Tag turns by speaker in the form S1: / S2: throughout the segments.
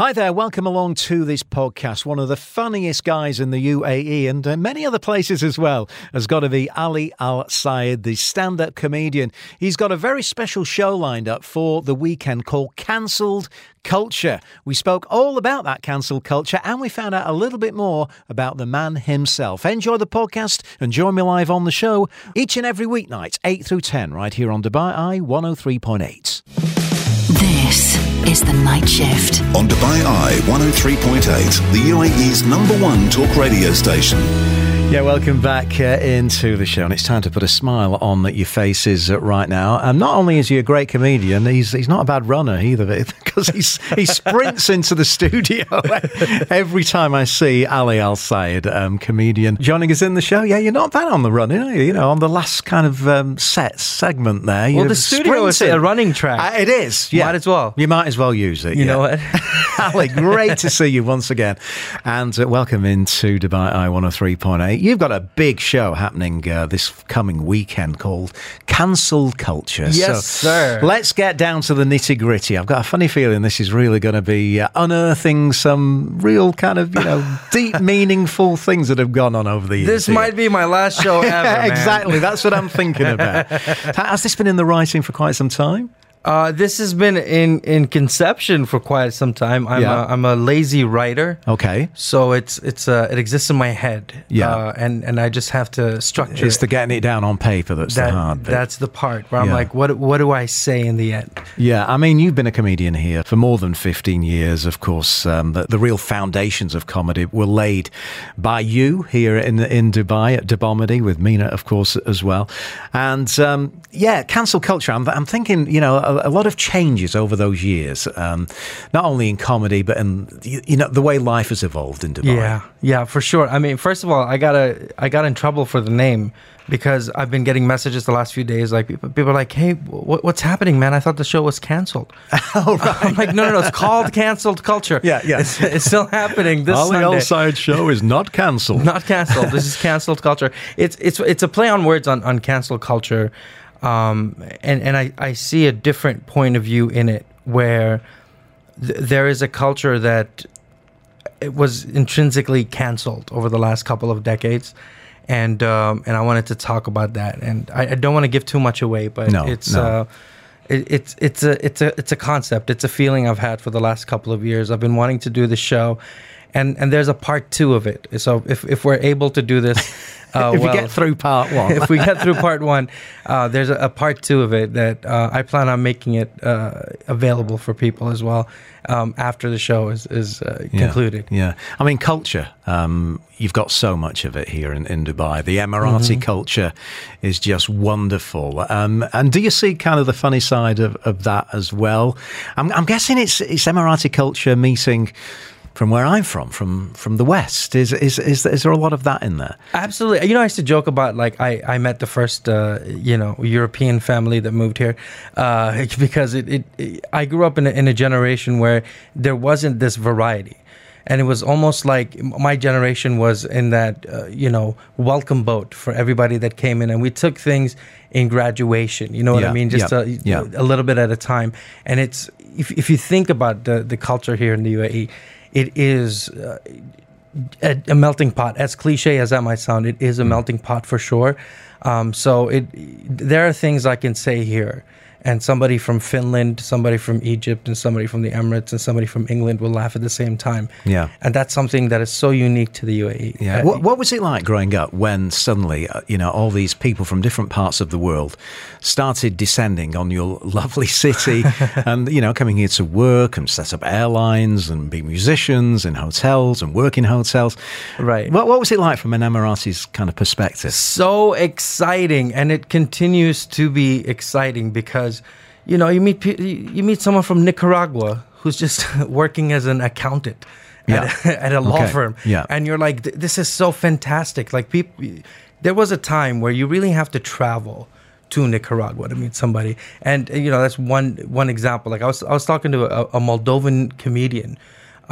S1: Hi there, welcome along to this podcast. One of the funniest guys in the UAE and uh, many other places as well has got to be Ali Al Sayed, the stand up comedian. He's got a very special show lined up for the weekend called Cancelled Culture. We spoke all about that cancelled culture and we found out a little bit more about the man himself. Enjoy the podcast and join me live on the show each and every weeknight, 8 through 10, right here on Dubai Eye 103.8.
S2: Is the night shift.
S3: On Dubai Eye 103.8, the UAE's number one talk radio station.
S1: Yeah, welcome back uh, into the show, and it's time to put a smile on your faces uh, right now. And not only is he a great comedian, he's he's not a bad runner either, because he's he sprints into the studio every time I see Ali Al Sayed, um, comedian, joining us in the show. Yeah, you're not bad on the run, are you? You know, on the last kind of um, set segment there.
S4: Well, the studio is a running track.
S1: Uh, it is. Yeah,
S4: might as well.
S1: You might as well use it.
S4: You
S1: yeah.
S4: know what,
S1: Ali? Great to see you once again, and uh, welcome into Dubai Eye 103.8. You've got a big show happening uh, this coming weekend called Cancel Culture.
S4: Yes,
S1: so
S4: sir.
S1: Let's get down to the nitty gritty. I've got a funny feeling this is really going to be uh, unearthing some real kind of, you know, deep, meaningful things that have gone on over the years.
S4: This
S1: here.
S4: might be my last show ever. man.
S1: exactly. That's what I'm thinking about. Has this been in the writing for quite some time?
S4: Uh, this has been in, in conception for quite some time. I'm,
S1: Yeah.
S4: a, I'm a lazy writer.
S1: Okay.
S4: So it's it's uh, it exists in my head.
S1: Yeah.
S4: Uh, and and I just have to structure
S1: It's
S4: it.
S1: the getting it down on paper that's
S4: that,
S1: the hard bit.
S4: that's the part where I'm like, what what do I say in the end?
S1: Yeah, I mean, you've been a comedian here for more than 15 years. Of course, um, the, the real foundations of comedy were laid by you here in in Dubai at Dubomedy with Mina, of course, as well. And um, yeah, cancel culture. I'm, I'm thinking, you know, a, a lot of changes over those years, um, not only in comedy, but in you, you know the way life has evolved in Dubai.
S4: Yeah, yeah, for sure. I mean, first of all, I got a I got in trouble for the name because I've been getting messages the last few days. Like people, people are like, "Hey, what, what's happening, man? I thought the show was canceled."
S1: oh, right.
S4: I'm like, "No, no, no. It's called canceled culture.
S1: Yeah, yeah.
S4: It's, it's still happening this
S1: Ali
S4: Sunday.
S1: Al-Sayed show is not cancelled.
S4: Not canceled. This is canceled culture. It's it's it's a play on words on on cancel culture, um, and and I I see a different point of view in it where th- there is a culture that it was intrinsically canceled over the last couple of decades. And um, and I wanted to talk about that, and I, I don't want to give too much away, but
S1: No,
S4: it's
S1: no.
S4: uh, it, it's it's a it's a it's a concept. It's a feeling I've had for the last couple of years. I've been wanting to do the show, and and there's a part two of it. So if if we're able to do this, uh,
S1: if
S4: well,
S1: you get through part one.
S4: if we get through part one, uh, there's a, a part two of it that uh, I plan on making it uh, available for people as well um, after the show is is uh,
S1: Yeah,
S4: concluded.
S1: Yeah. I mean, culture. Um, you've got so much of it here in, in Dubai. The Emirati
S4: Mm-hmm.
S1: culture is just wonderful. Um, and do you see kind of the funny side of, of that as well? I'm, I'm guessing it's, it's Emirati culture meeting from where I'm from, from from the West. Is, is, is, is there a lot of that in there?
S4: Absolutely. You know, I used to joke about like I, I met the first uh, you know European family that moved here uh, because it, it, it I grew up in a, in a generation where there wasn't this variety. And it was almost like my generation was in that, uh, you know, welcome boat for everybody that came in, and we took things in graduation. You know what
S1: Yeah,
S4: I mean? Just
S1: yeah,
S4: a,
S1: yeah.
S4: a little bit at a time. And it's if if you think about the the culture here in the UAE, it is uh, a, a melting pot. As cliche as that might sound, it is a melting pot for sure. Um, so it there are things I can say here, and somebody from Finland, somebody from Egypt, and somebody from the Emirates, and somebody from England will laugh at the same time.
S1: Yeah.
S4: and that's something that is so unique to the UAE.
S1: Yeah.
S4: Uh,
S1: What, what was it like growing up when suddenly, uh, you know, all these people from different parts of the world started descending on your lovely city and, you know, coming here to work and set up airlines and be musicians in hotels and work in hotels?
S4: Right.
S1: What, what was it like from an Emirati's kind of perspective?
S4: so exciting and it continues to be exciting because you know you meet you meet someone from Nicaragua who's just working as an accountant
S1: Yeah.
S4: at, a, at a law
S1: Okay.
S4: firm
S1: Yeah.
S4: and you're like this is so fantastic like people there was a time where you really have to travel to Nicaragua to meet somebody and you know that's one one example like I was I was talking to a, a Moldovan comedian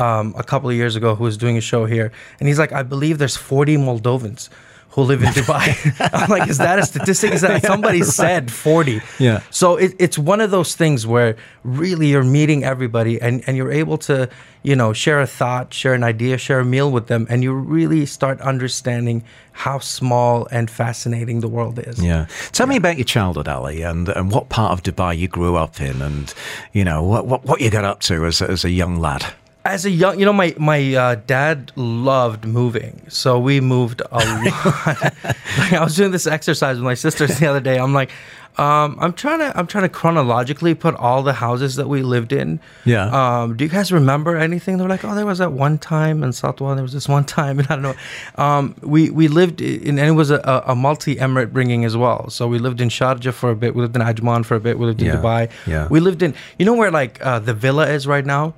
S4: um, a couple of years ago who was doing a show here and he's like I believe there's 40 Moldovans who live in Dubai. I'm like, is that a statistic? Is that somebody said 40?
S1: Yeah.
S4: So it, it's one of those things where really you're meeting everybody and, and you're able to, you know, share a thought, share an idea, share a meal with them, and you really start understanding how small and fascinating the world is.
S1: Yeah. Tell me about your childhood, Ali, and, and what part of Dubai you grew up in, and you know what what, what you got up to as as a young lad.
S4: As a young, you know, my my uh, dad loved moving, so we moved a lot. like, I was doing this exercise with my sisters the other day. I'm like, um, I'm trying to I'm trying to chronologically put all the houses that we lived in.
S1: Yeah.
S4: Um, do you guys remember anything? They're like, oh, there was that one time in Southwell. There was this one time, and I don't know. Um, we we lived in, and it was a, a multi emirate bringing as well. So we lived in Sharjah for a bit. We lived in Ajman for a bit. We lived in
S1: Yeah.
S4: Dubai.
S1: Yeah.
S4: We lived in you know where like uh, the villa is right now.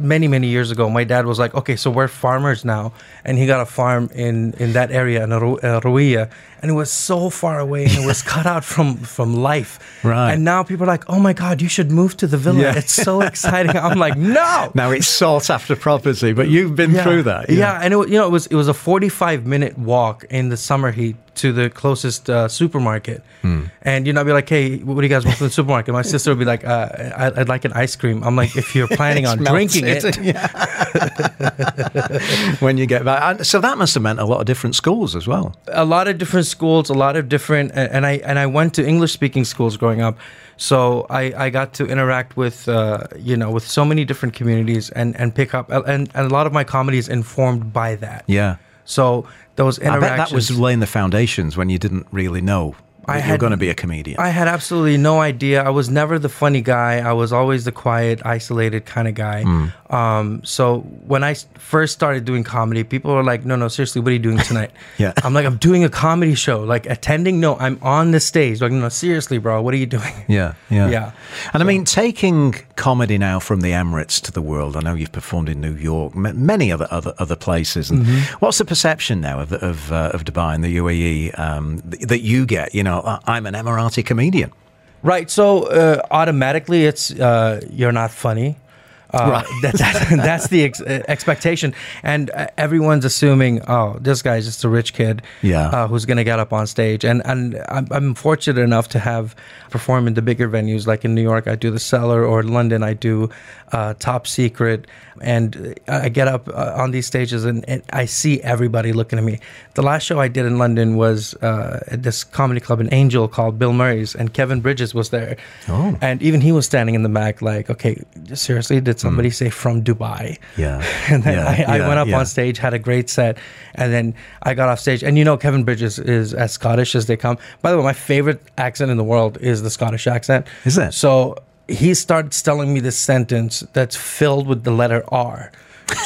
S4: Many many years ago, my dad was like, "Okay, so we're farmers now," and he got a farm in in that area in Ru- uh, Ruiya, and it was so far away and it was cut out from from life.
S1: Right.
S4: And now people are like, "Oh my God, you should move to the villa.
S1: Yeah.
S4: It's so exciting." I'm like, "No."
S1: Now it's sought after property, but you've been
S4: yeah.
S1: through that.
S4: Yeah. and it, you know it was it was a 45 minute walk in the summer heat to the closest uh, supermarket,
S1: Hmm.
S4: and you know I'd be like, "Hey, what do you guys want from the supermarket?" My sister would be like, uh, "I'd like an ice cream." I'm like, "If you're planning on drinking it."
S1: when you get back. So that must have meant a lot of different schools as well.
S4: a lot of different schools, a lot of different, and I and I went to English speaking schools growing up, so I, I got to interact with uh, you know with so many different communities and and pick up and, and a lot of my comedy is informed by that.
S1: Yeah.
S4: So those interactions.
S1: I bet that was laying the foundations when you didn't really know
S4: I
S1: that
S4: you're
S1: going to be a comedian.
S4: I had absolutely no idea. I was never the funny guy. I was always the quiet, isolated kind of guy.
S1: Hmm.
S4: Um, so when I first started doing comedy, people were like, "No, no, seriously, what are you doing tonight?"
S1: Yeah.
S4: I'm like, "I'm doing a comedy show. Like attending? No, I'm on the stage. Like, no, seriously, bro, what are you doing?"
S1: yeah, yeah,
S4: Yeah.
S1: And I mean, taking comedy now from the Emirates to the world. I know you've performed in New York, m- many other other other places. And
S4: Mm-hmm.
S1: what's the perception now of of, uh, of Dubai and the UAE um, th- that you get? You know, "I- I'm an Emirati comedian.
S4: Right. So uh, automatically, it's uh, you're not funny. Uh, that, that, that's the ex- uh, expectation, and uh, everyone's assuming, oh, this guy's just a rich kid,
S1: Yeah.
S4: uh, who's gonna get up on stage. And and I'm, I'm fortunate enough to have performed in the bigger venues, like in New York, I do the Cellar, or London, I do uh, Top Secret, and I get up uh, on these stages, and, and I see everybody looking at me. The last show I did in London was uh, at this comedy club in Angel called Bill Murray's, and Kevin Bridges was there.
S1: Oh.
S4: And even he was standing in the back, like, okay, seriously, did somebody say from Dubai?
S1: Yeah.
S4: And then
S1: Yeah,
S4: I, I
S1: yeah,
S4: went up
S1: yeah.
S4: on stage, had a great set, and then I got off stage. And you know, Kevin Bridges is as Scottish as they come. By the way, my favorite accent in the world is the Scottish accent.
S1: Is it?
S4: So he starts telling me this sentence that's filled with the letter R.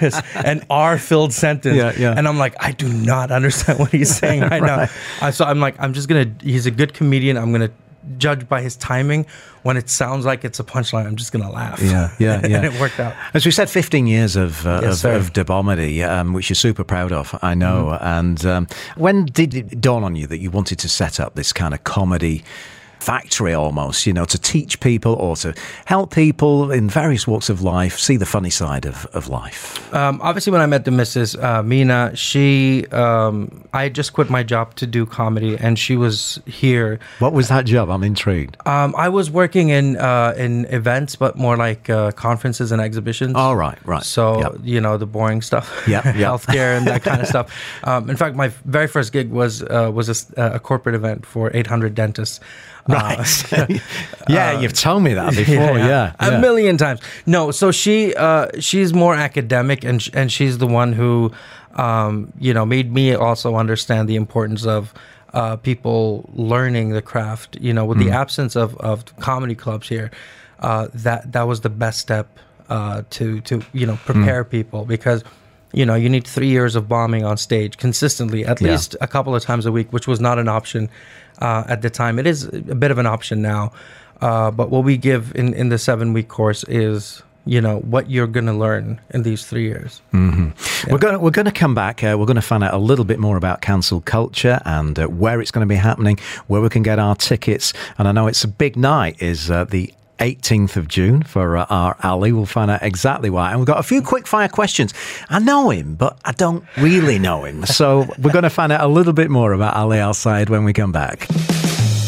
S4: Just an R-filled sentence,
S1: Yeah, yeah.
S4: and I'm like, I do not understand what he's saying right, now. Uh, so I'm like, I'm just gonna. He's a good comedian. I'm gonna judge by his timing. When it sounds like it's a punchline, I'm just gonna laugh.
S1: Yeah, yeah, yeah.
S4: and it worked out.
S1: As we said, 15 years of uh,
S4: Yes,
S1: of, of Dubomedy, um, which you're super proud of, I know.
S4: Mm-hmm.
S1: And um, when did it dawn on you that you wanted to set up this kind of comedy factory almost, you know, to teach people or to help people in various walks of life see the funny side of, of life?
S4: Um, obviously, when I met the Mrs. Uh, Mina, she, um, I just quit my job to do comedy, and she was here.
S1: What was that job? I'm intrigued.
S4: Um, I was working in uh, in events, but more like uh, conferences and exhibitions.
S1: All right, right.
S4: So
S1: Yep.
S4: you know the boring stuff,
S1: Yep, yep.
S4: healthcare and that kind of stuff. Um, in fact, my very first gig was uh, was a, s- a corporate event for 800 dentists. Uh,
S1: Right. yeah, you've told me that before. Yeah.
S4: a
S1: yeah.
S4: million times. No, so she uh, she's more academic, and sh- and she's the one who, um, you know, made me also understand the importance of. Uh, people learning the craft, you know, with
S1: Mm.
S4: the absence of, of comedy clubs here, uh, that that was the best step uh, to to you know prepare
S1: Mm.
S4: people because you know you need three years of bombing on stage consistently, at
S1: Yeah.
S4: least a couple of times a week, which was not an option uh, at the time. It is a bit of an option now, uh, but what we give in in the seven week course is you know what you're going to learn in these three years.
S1: We're going to, we're going to come back. Uh, we're going to find out a little bit more about cancel culture and uh, where it's going to be happening, where we can get our tickets. And I know it's a big night. Is uh, the 18th of June for uh, our Ali. We'll find out exactly why. And we've got a few quick fire questions. I know him, but I don't really know him. So we're going to find out a little bit more about Ali Al when we come back.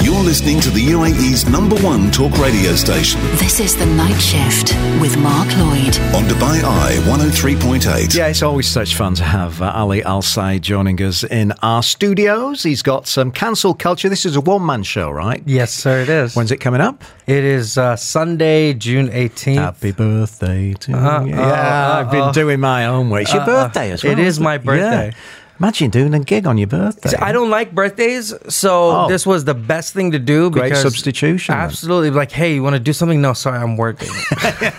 S3: You're listening to the UAE's number one talk radio station
S2: This is The Night Shift with Mark Lloyd.
S3: on Dubai Eye 103.8.
S1: Yeah, it's always such fun to have uh, Ali Al Sayed joining us in our studios. He's got some cancel culture. This is a one man show, right?
S4: Yes, sir, it is.
S1: When's it coming up?
S4: it is uh, Sunday, June 18th.
S1: Happy birthday to
S4: Uh-huh.
S1: you.
S4: Uh,
S1: Yeah,
S4: uh,
S1: I've been
S4: uh,
S1: doing my own way. It's your
S4: uh,
S1: birthday as well.
S4: it is my birthday.
S1: Yeah. Imagine doing a gig on your birthday.
S4: I don't like birthdays, so
S1: Oh.
S4: this was the best thing to do.
S1: Great
S4: because
S1: substitution, then.
S4: Absolutely, like, hey, you want to do something? No, sorry, I'm working.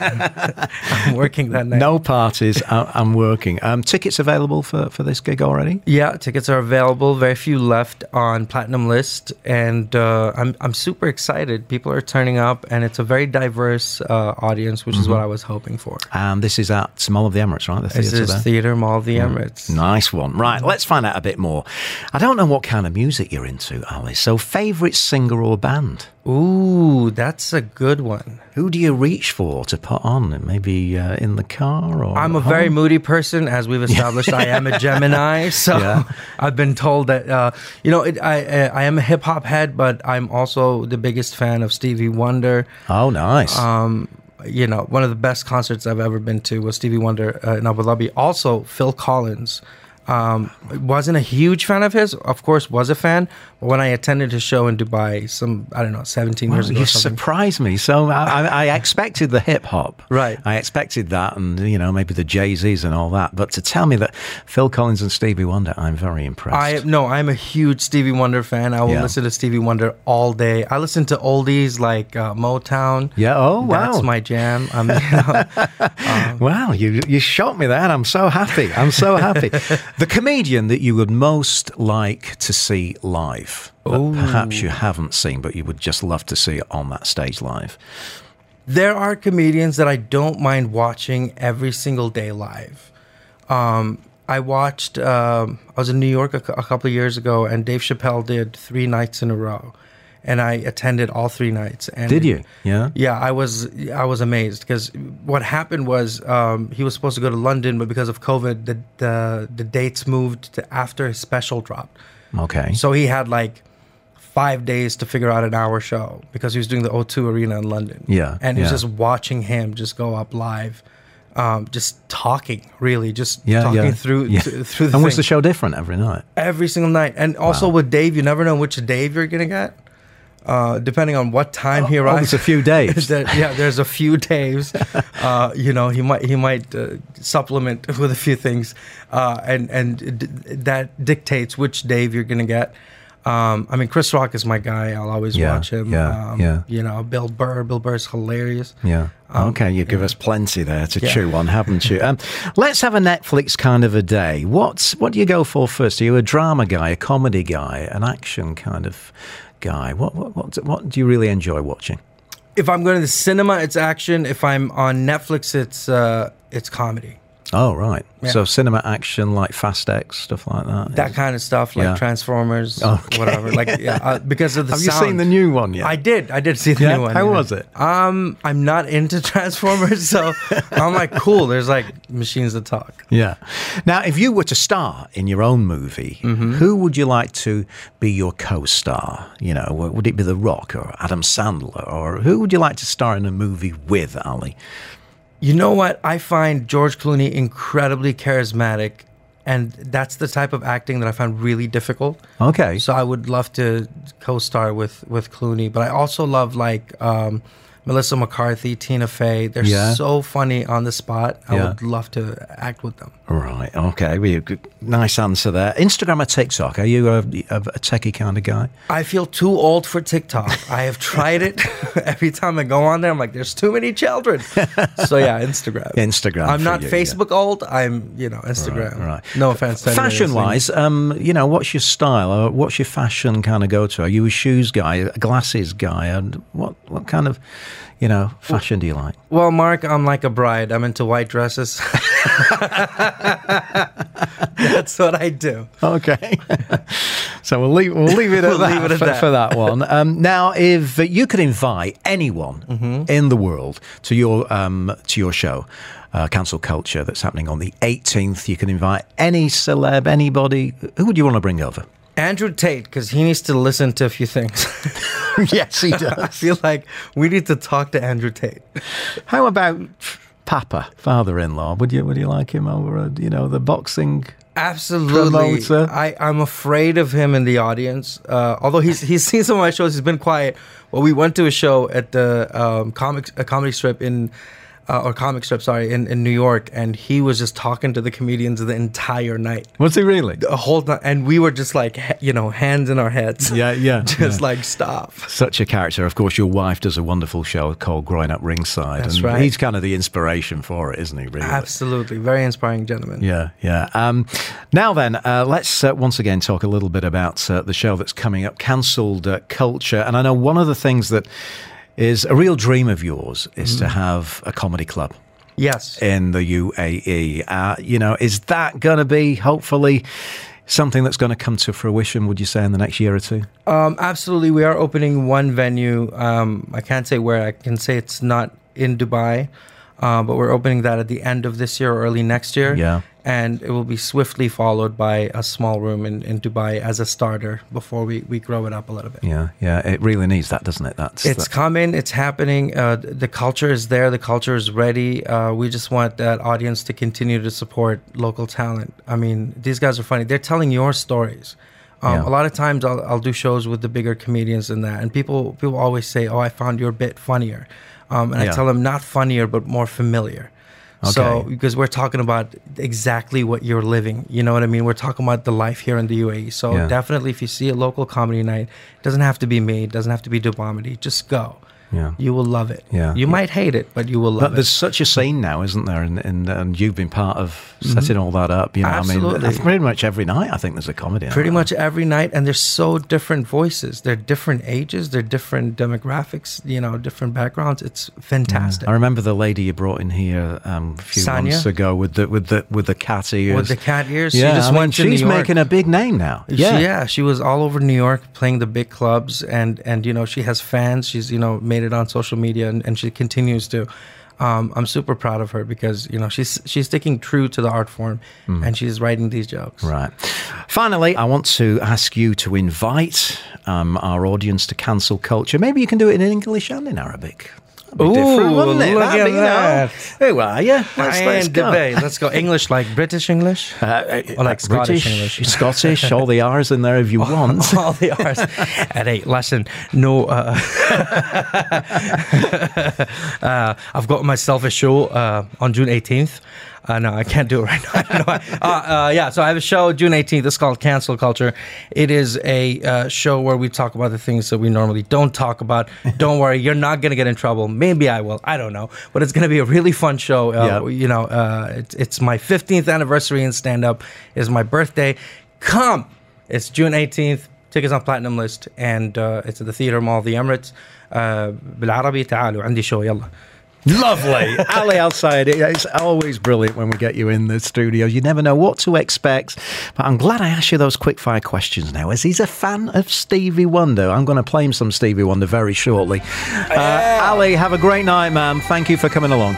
S4: I'm working that night.
S1: No parties. I'm working. Um, tickets available for, for this gig already?
S4: Yeah, tickets are available. Very few left on platinum list, and uh, I'm I'm super excited. People are turning up, and it's a very diverse uh, audience, which
S1: Mm-hmm.
S4: is what I was hoping for.
S1: And this is at Mall of the Emirates, right? The
S4: This is
S1: there.
S4: Theatre Mall of the Emirates.
S1: Nice one. Right, let's find out a bit more. I don't know what kind of music you're into, Ali. So, favourite singer or band?
S4: Ooh, that's a good one.
S1: Who do you reach for to put on? Maybe uh, in the car or
S4: I'm a
S1: at
S4: very moody person, as we've established. I am a Gemini, so
S1: Yeah.
S4: I've been told that uh, you know it, I I am a hip hop head, but I'm also the biggest fan of Stevie Wonder.
S1: Oh, nice.
S4: Um, you know, one of the best concerts I've ever been to was Stevie Wonder uh, in Abu Dhabi. Also, Phil Collins. Um, wasn't a huge fan of his. Of course, was a fan. When I attended a show in Dubai, some I don't know, 17 years ago,
S1: you surprised me. So I, I, expected the hip hop,
S4: Right.
S1: I expected that, and you know maybe the Jay Z's and all that. But to tell me that Phil Collins and Stevie Wonder, I'm very impressed.
S4: I no, I'm a huge Stevie Wonder fan. I will
S1: Yeah.
S4: listen to Stevie Wonder all day. I listen to oldies like uh, Motown.
S1: yeah. Oh wow.
S4: That's my jam. I'm, you know,
S1: Wow, you you shot me there. I'm so happy. I'm so happy. the comedian that you would most like to see live, that perhaps you haven't seen, but you would just love to see it on that stage live.
S4: there are comedians that I don't mind watching every single day live. Um, I watched. Um, I was in New York a, a couple of years ago, and Dave Chappelle did three nights in a row, and I attended all three nights. And
S1: Did you? Yeah.
S4: Yeah, I was I was amazed because what happened was um, he was supposed to go to London, but because of COVID, the the, the dates moved to after his special dropped.
S1: Okay.
S4: So he had like five days to figure out an hour show because he was doing the O2 Arena in London.
S1: Yeah,
S4: and it was
S1: yeah.
S4: just watching him just go up live, um, just talking, really, just
S1: yeah,
S4: talking
S1: yeah.
S4: through
S1: Yeah.
S4: th- through the
S1: and was the show different every night?
S4: every single night. And also
S1: Wow.
S4: with Dave, you never know which Dave you're gonna get. Uh, depending on what time he
S1: Oh,
S4: arrives,
S1: it's a few days.
S4: There- yeah, there's a few days. Uh, you know, he might he might uh, supplement with a few things, uh, and and d- that dictates which Dave you're gonna get. Um, I mean, Chris Rock is my guy. I'll always
S1: Yeah,
S4: watch him.
S1: yeah,
S4: um,
S1: yeah.
S4: You know, Bill Burr. Bill Burr's hilarious.
S1: Yeah.
S4: Um,
S1: okay, you give us plenty there to
S4: Yeah.
S1: chew on, haven't you? Um, let's have a Netflix kind of a day. What's what do you go for first? Are you a drama guy, a comedy guy, an action kind of guy? What what what, what do you really enjoy watching?
S4: If I'm going to the cinema, it's action. If I'm on Netflix, it's uh, it's comedy.
S1: Oh right,
S4: Yeah.
S1: so cinema action like Fast X stuff like that.
S4: That kind of stuff, like
S1: Yeah.
S4: Transformers,
S1: Okay.
S4: whatever. Like, yeah, uh, because of the
S1: Have you seen the new one yet?
S4: I did. I did see the
S1: Yeah?
S4: new one.
S1: How was it?
S4: Um, I'm not into Transformers, so I'm like, cool. There's like machines that talk.
S1: Yeah. Now, if you were to star in your own movie,
S4: Mm-hmm.
S1: who would you like to be your co-star? You know, would it be The Rock or Adam Sandler, or who would you like to star in a movie with, Ali?
S4: You know what? I find George Clooney incredibly charismatic, and that's the type of acting that I find really difficult.
S1: Okay.
S4: So I would love to co-star with with Clooney, but I also love like um, Melissa McCarthy, Tina Fey. They're
S1: Yeah.
S4: so funny on the spot. I
S1: Yeah.
S4: would love to act with them.
S1: Right. Okay. Well, good- nice answer there. Instagram or TikTok? Are you a, a, a techie kind of guy?
S4: I feel too old for TikTok. I have tried it. Every time I go on there, I'm like, there's too many children. So yeah, Instagram.
S1: Instagram
S4: I'm not
S1: you, yeah.
S4: Facebook old. I'm, you know, Instagram.
S1: Right.
S4: No offense. to
S1: Fashion wise, um, you know, what's your style? Or what's your fashion kind of go to? Are you a shoes guy, a glasses guy? And what, what kind of, you know, fashion do you like?
S4: Well, Mark, I'm like a bride. I'm into white dresses. That's what I do.
S1: Okay. so we'll leave, we'll leave it at
S4: We'll
S1: that,
S4: leave it at
S1: for,
S4: that.
S1: for that one. Um, now, if you could invite anyone
S4: Mm-hmm.
S1: in the world to your um, to your show, uh, Cancel Culture, that's happening on the 18th, you can invite any celeb, anybody. Who would you want to bring over?
S4: Andrew Tate, because he needs to listen to a few things.
S1: yes, he does.
S4: I feel like we need to talk to Andrew Tate.
S1: How about Papa, father-in-law? Would you would you like him over? uh, You know, the boxing.
S4: Absolutely.
S1: Promoter.
S4: I, I'm afraid of him in the audience. Uh, although he's he's seen some of my shows, he's been quiet. Well, we went to a show at the um, comic a comedy strip in uh, or comic strip, sorry, in, in New York, and he was just talking to the comedians the entire night,
S1: Was he really?
S4: a whole time, and we were just like, you know, hands in our heads.
S1: Yeah, yeah.
S4: just
S1: yeah.
S4: like stop.
S1: Such a character. Of course, your wife does a wonderful show called Growing Up Ringside.
S4: That's
S1: and
S4: right.
S1: He's kind of the inspiration for it, isn't he? Really?
S4: Absolutely, very inspiring gentleman.
S1: Yeah, yeah. Um, now then, uh, let's uh, once again talk a little bit about uh, the show that's coming up, Cancelled uh, Culture. And I know one of the things that is a real dream of yours is
S4: Mm.
S1: to have a comedy club
S4: Yes.
S1: in the UAE. Uh, you know, is that going to be hopefully something that's going to come to fruition? Would you say in the next year or two?
S4: Um, absolutely. We are opening one venue. Um, I can't say where. I can say it's not in Dubai, uh, but we're opening that at the end of this year or early next year.
S1: Yeah.
S4: And it will be swiftly followed by a small room in, in Dubai as a starter before we, we grow it up a little bit.
S1: Yeah, yeah. It really needs that, doesn't it? That's
S4: It's
S1: that-
S4: coming. It's happening. Uh, the culture is there. The culture is ready. Uh, we just want that audience to continue to support local talent. I mean, these guys are funny. They're telling your stories. Um,
S1: Yeah.
S4: A lot of times, I'll, I'll do shows with the bigger comedians and that, and people people always say, "Oh, I found your bit funnier," um, and
S1: Yeah.
S4: I tell them not funnier, but more familiar. So because we're talking about exactly what you're living, you know what I mean? We're talking about the life here in the UAE. So
S1: Yeah.
S4: definitely, if you see a local comedy night, it doesn't have to be me, it doesn't have to be Dubomedy. Just go.
S1: Yeah.
S4: You will love it.
S1: Yeah.
S4: You might hate it, but you will love
S1: But
S4: it.
S1: there's such a scene now, isn't there? And, and and you've been part of setting all that up. You know, I mean,
S4: Mm-hmm.
S1: Pretty much every night I think there's a comedy.
S4: Pretty much every night, and they're so different voices. They're different ages. They're different demographics. You know, different backgrounds. It's fantastic.
S1: I remember the lady you brought in here um, a few
S4: Sonia?
S1: months ago with the with the with the cat ears.
S4: With the cat ears,
S1: yeah,
S4: she just
S1: I mean,
S4: went
S1: she's
S4: New York.
S1: making a big name now.
S4: Yeah.
S1: Yeah,
S4: She, she was all over New York playing the big clubs, and and you know she has fans. She's you know made it on social media, and, and she continues to. Um, I'm super proud of her because you know she's she's sticking true to the art form, and she's writing these jokes.
S1: Right. Finally, I want to ask you to invite um, our audience to cancel culture. Maybe you can do it in English and in Arabic.
S4: Ooh,
S1: different, wouldn't it?
S4: look
S1: That'd
S4: at
S1: be, you know,
S4: that.
S1: Who are you? Let's, let's go.
S4: debate. Let's go English like British English.
S1: Uh,
S4: Or like Scottish
S1: British,
S4: English.
S1: Scottish, all the R's in there if you want.
S4: All the R's. and hey, listen, no, uh, uh, I've got myself a show uh, on June 18th. Uh, no, I can't do it right now. no, I- uh, uh, yeah, so I have a show June 18th. It's called Cancel Culture. It is a uh, show where we talk about the things that we normally don't talk about. Don't worry, you're not going to get in trouble. Maybe I will. I don't know. But it's going to be a really fun show. Uh,
S1: Yeah.
S4: You know, uh, it's, it's my 15th anniversary in stand up. It's my birthday. Come. It's June 18th. Tickets on platinum list and uh, it's at the theater mall the Emirates uh, بالعربي تعالوا عندي show يلا
S1: Lovely. Ali Al-Sayed, it's always brilliant when we get you in the studio. You never know what to expect. But I'm glad I asked you those quick fire questions now, as he's a fan of Stevie Wonder. I'm going to play him some Stevie Wonder very shortly. Uh, Ali, have a great night, man. Thank you for coming along.